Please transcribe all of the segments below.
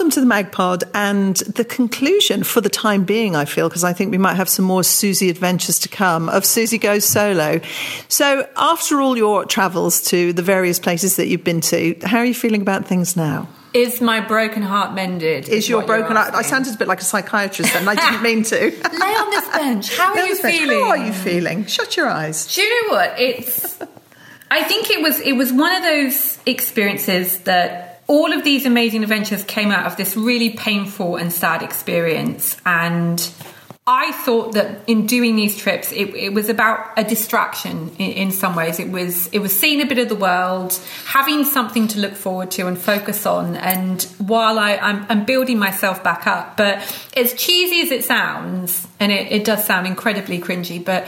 welcome to the Magpod and the conclusion for the time being, I feel, because I think we might have some more Suzy adventures to come of Suzy Goes Solo. So, after all your travels to the various places that you've been to, how are you feeling about things now? Is my broken heart mended? Is, your broken heart? I sounded a bit like a psychiatrist then. I didn't mean to. Lay on this bench. How are you feeling? How are you feeling? Shut your eyes. Do you know what? It's. I think it was. It was one of those experiences that all of these amazing adventures came out of this really painful and sad experience, and I thought that in doing these trips, it, it was about a distraction in, in, some ways. It was it was seeing a bit of the world, having something to look forward to and focus on. And while I, I'm, I'm building myself back up, but as cheesy as it sounds, and it, it does sound incredibly cringy, but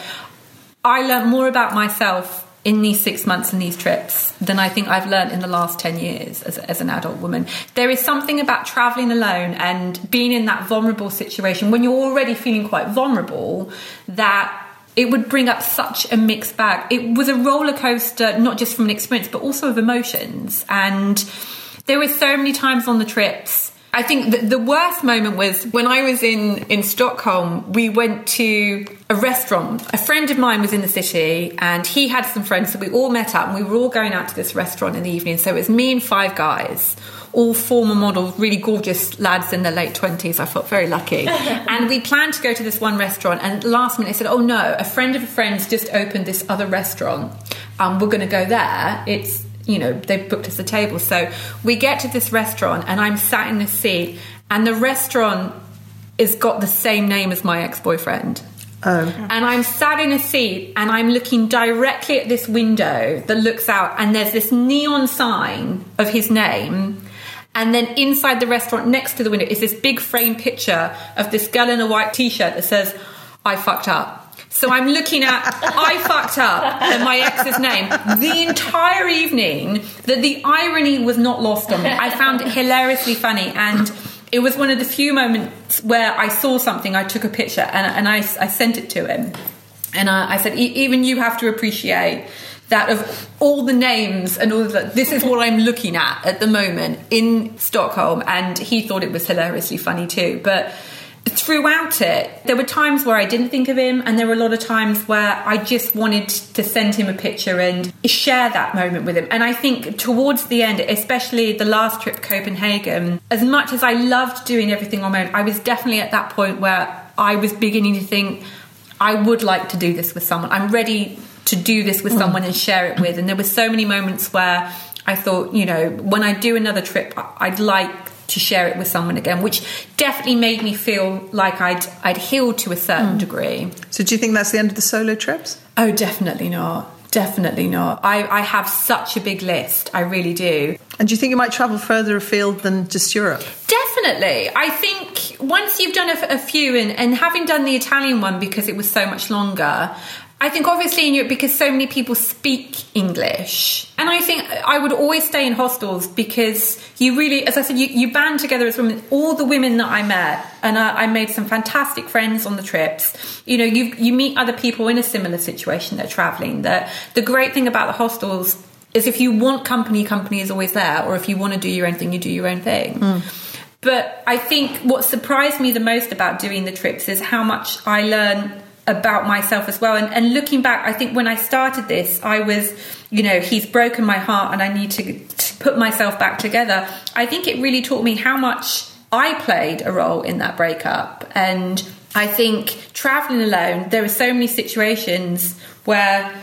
I learned more about myself in these six months and these trips than I think I've learned in the last 10 years as, as an adult woman. There is something about traveling alone and being in that vulnerable situation when you're already feeling quite vulnerable that it would bring up such a mixed bag. It was a roller coaster, not just from an experience, but also of emotions. And there were so many times on the trips I think the, the worst moment was when I was in, in Stockholm. We went to a restaurant. A friend of mine was in the city and he had some friends, so we all met up and we were all going out to this restaurant in the evening. So it was me and five guys, all former models, really gorgeous lads in their late 20s. I felt very lucky. and we planned to go to this one restaurant, and last minute they said, Oh no, a friend of a friend's just opened this other restaurant. Um, we're going to go there. It's you know, they've booked us a table. So we get to this restaurant and I'm sat in the seat and the restaurant has got the same name as my ex-boyfriend. Oh. And I'm sat in a seat and I'm looking directly at this window that looks out and there's this neon sign of his name. And then inside the restaurant next to the window is this big frame picture of this girl in a white t-shirt that says, I fucked up. So I'm looking at I fucked up and my ex's name the entire evening. That the irony was not lost on me. I found it hilariously funny and it was one of the few moments where I saw something, I took a picture and, and I, I sent it to him. And I, I said, even you have to appreciate that of all the names and all that, this is what I'm looking at at the moment in Stockholm. And he thought it was hilariously funny too. But throughout it, there were times where I didn't think of him, and there were a lot of times where I just wanted to send him a picture and share that moment with him. And I think towards the end, especially the last trip, Copenhagen, as much as I loved doing everything on my own, I was definitely at that point where I was beginning to think, I would like to do this with someone. I'm ready to do this with someone and share it with. And there were so many moments where I thought, you know, when I do another trip, I'd like to share it with someone again, which definitely made me feel like I'd I'd healed to a certain mm. degree. So, do you think that's the end of the solo trips? Oh, definitely not. Definitely not. I, I have such a big list. I really do. And do you think you might travel further afield than just Europe? Definitely. I think once you've done a, a few, and, and having done the Italian one because it was so much longer, I think obviously in Europe because so many people speak English, and I think I would always stay in hostels because you really, as I said, you, you band together as women. All the women that I met, and I, I made some fantastic friends on the trips. You know, you you meet other people in a similar situation. that are traveling. That the great thing about the hostels is if you want company, company is always there, or if you want to do your own thing, you do your own thing. Mm. But I think what surprised me the most about doing the trips is how much I learned about myself as well. And, and, looking back, I think when I started this, I was, you know, he's broken my heart and I need to, to put myself back together. I think it really taught me how much I played a role in that breakup. And I think traveling alone, there are so many situations where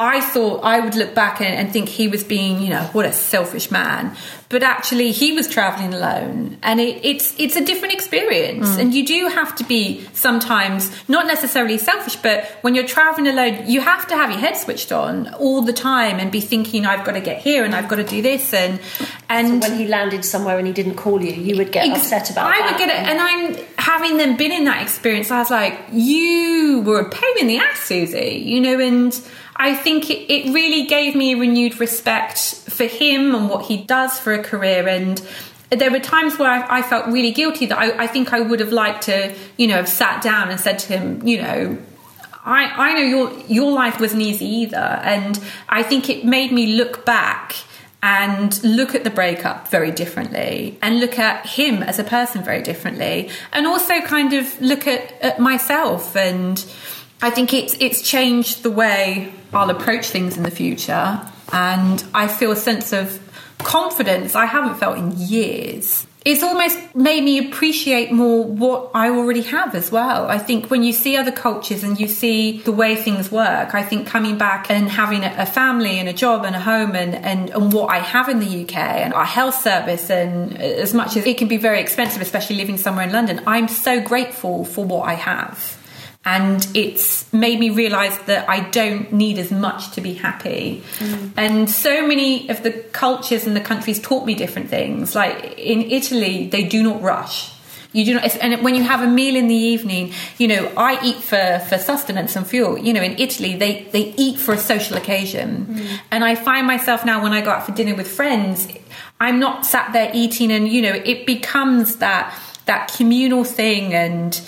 I thought I would look back and, and, think he was being, you know, what a selfish man. But actually, he was traveling alone, and it, it's it's a different experience. Mm. And you do have to be sometimes not necessarily selfish, but when you're traveling alone, you have to have your head switched on all the time and be thinking, I've got to get here and I've got to do this. And and so when he landed somewhere and he didn't call you, you would get ex- upset about. I would get it, and I'm having them been in that experience. I was like, you were a pain in the ass, Suzy. You know, and I think it, it really gave me renewed respect for him and what he does for a career. And there were times where I, I felt really guilty that I, I, think I would have liked to, you know, have sat down and said to him, you know, I, I know your your life wasn't easy either, and I think it made me look back and look at the breakup very differently and look at him as a person very differently and also kind of look at, at myself and I think it's it's changed the way I'll approach things in the future and I feel a sense of confidence I haven't felt in years it's almost made me appreciate more what I already have as well. I think when you see other cultures and you see the way things work, I think coming back and having a family and a job and a home and, and, and what I have in the UK and our health service, and as much as it can be very expensive, especially living somewhere in London, I'm so grateful for what I have and it's made me realize that I don't need as much to be happy. Mm. And so many of the cultures and the countries taught me different things. Like in Italy, they do not rush. You do not, and when you have a meal in the evening, you know, I eat for, for sustenance and fuel. You know, in Italy, they, they eat for a social occasion. Mm. And I find myself now when I go out for dinner with friends, I'm not sat there eating and, you know, it becomes that, that communal thing and,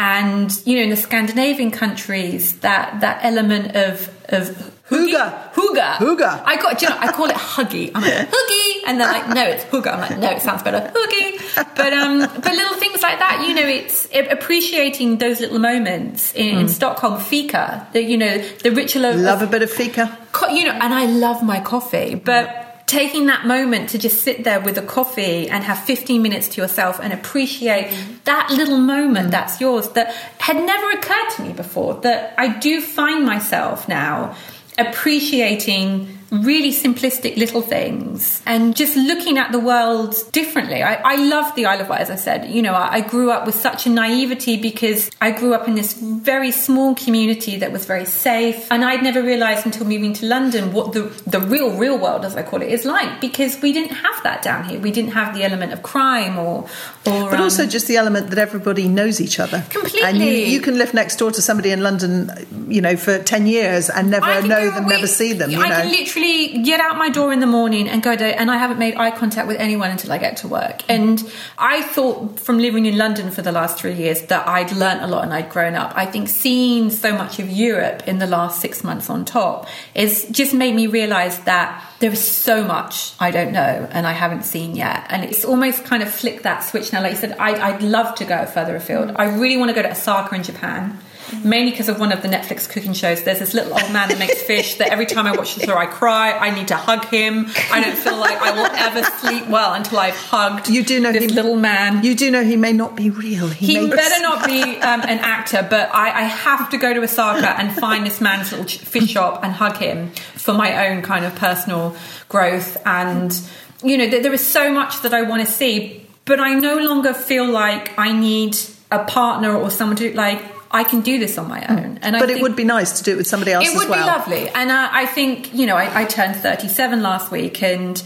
and you know in the Scandinavian countries that that element of of hygge hygge hygge I got you know I call it huggy. I'm like huggy and they're like no it's hygge I'm like no it sounds better. Huggy but um but little things like that you know it's appreciating those little moments in, mm. in Stockholm fika that you know the ritual of love a bit of fika. you know and I love my coffee but taking that moment to just sit there with a coffee and have 15 minutes to yourself and appreciate mm. that little moment mm. that's yours that had never occurred to me before that I do find myself now appreciating really simplistic little things and just looking at the world differently. I, I love the Isle of Wight, as I said. You know, I, I, grew up with such a naivety because I grew up in this very small community that was very safe. And I'd never realized until moving to London what the, the real, real world, as I call it, is like because we didn't have that down here. We didn't have the element of crime or. or but um, also just the element that everybody knows each other. Completely. And you, you, can live next door to somebody in London, you know, for 10 years and never know them, never see them. You I know? literally literally get out my door in the morning and go there, and I haven't made eye contact with anyone until I get to work. And I thought from living in London for the last three years that I'd learnt a lot and I'd grown up. I think seeing so much of Europe in the last six months on top is just made me realise that there is so much I don't know and I haven't seen yet. And it's almost kind of flicked that switch now. Like you said, I, would love to go further afield. Mm. I really want to go to Osaka in Japan mainly because of one of the Netflix cooking shows. There's this little old man that makes fish that every time I watch the show, I cry. I need to hug him. I don't feel like I will ever sleep well until I've hugged. You do know this he, little man. You do know he may not be real. He, he better not be um, an actor, but I, I, have to go to Osaka and find this man's little fish shop and hug him for my own kind of personal growth. And you know, there is so much that I want to see, but I no longer feel like I need a partner or someone to like I can do this on my own. And but it would be nice to do it with somebody else. It would well. be lovely, and uh, I think you know I, I turned thirty-seven last week, and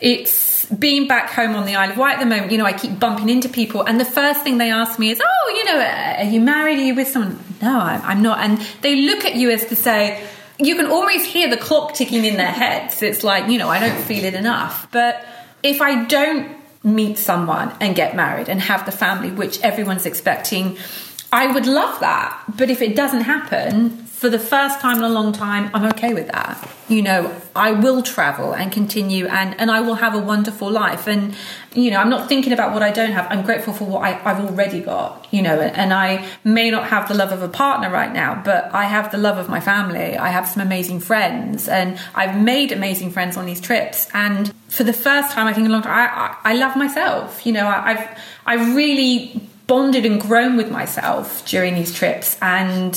it's being back home on the Isle of Wight at the moment. You know, I keep bumping into people, and the first thing they ask me is, "Oh, you know, uh, are you married? Are you with someone?" No, I'm, I'm not, and they look at you as to say. You can almost hear the clock ticking in their heads. It's like, you know, I don't feel it enough. But if I don't meet someone and get married and have the family which everyone's expecting I would love that. But if it doesn't happen, for the first time in a long time, I'm okay with that. You know, I will travel and continue and, and I will have a wonderful life. And, you know, I'm not thinking about what I don't have. I'm grateful for what I, have already got, you know, and I may not have the love of a partner right now, but I have the love of my family. I have some amazing friends and I've made amazing friends on these trips. And for the first time, I think in a long time, I, I, I love myself. You know, I, I've, I really bonded and grown with myself during these trips and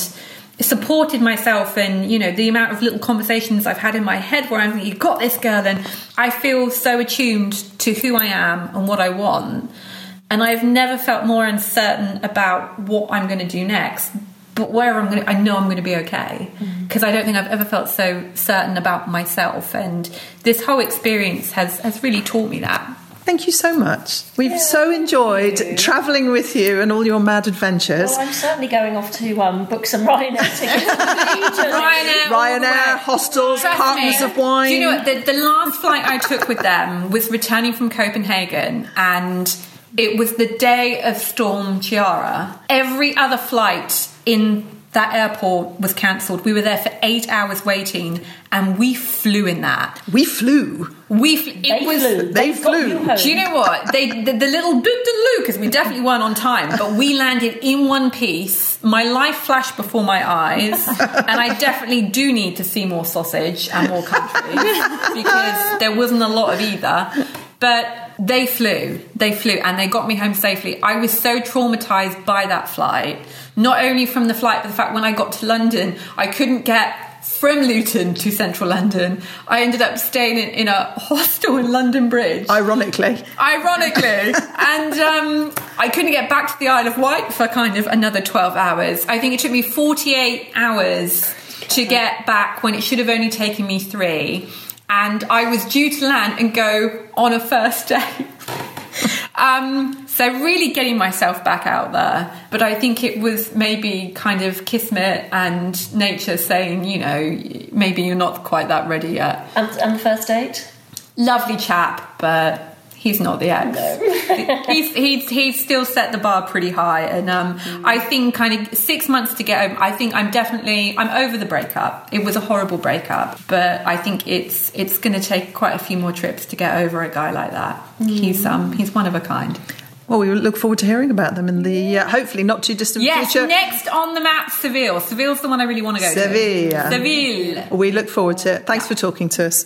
supported myself and you know the amount of little conversations I've had in my head where I'm thinking you've got this girl and I feel so attuned to who I am and what I want. And I've never felt more uncertain about what I'm going to do next but where I'm going to, I know I'm going to be okay. Because mm-hmm. I don't think I've ever felt so certain about myself. And this whole experience has has really taught me that Thank you so much. We've yeah, so enjoyed travelling with you and all your mad adventures. Well, I'm certainly going off to um, book some Ryanair tickets. Ryanair, Ryanair hostels, Trust partners me. of wine. Do you know what? The, the last flight I took with them was returning from Copenhagen and it was the day of Storm Ciara. Every other flight in that airport was cancelled. We were there for eight hours waiting, and we flew in that. We flew. We fl- it They was. flew. they got flew. you. Do you know what they the, the little doot doot because we definitely weren't on time, but we landed in one piece. My life flashed before my eyes, and I definitely do need to see more sausage and more country because there wasn't a lot of either. But they flew, they flew, and they got me home safely. I was so traumatized by that flight, not only from the flight, but the fact when I got to London, I couldn't get from Luton to central London. I ended up staying in, in a hostel in London Bridge Ironically. ironically and um, i couldn't get back to the isle of wight for kind of another 12 hours i think it took me 48 hours to get back when it should have only taken me three and i was due to land and go on a first date um, so really getting myself back out there but i think it was maybe kind of kismet and nature saying you know maybe you're not quite that ready yet And, and the first date? lovely chap, but he's not the ex. he's, he's he's still set the bar pretty high, and um, I think kind of six months to get home. I think I'm definitely I'm over the breakup. It was a horrible breakup, but I think it's it's going to take quite a few more trips to get over a guy like that. He's um he's one of a kind. Well, we look forward to hearing about them in the uh, hopefully not too distant Yes, future. next on the map, Seville. Seville's the one I really want to go Seville. to. Seville. Seville. We look forward to it. Thanks for talking to us.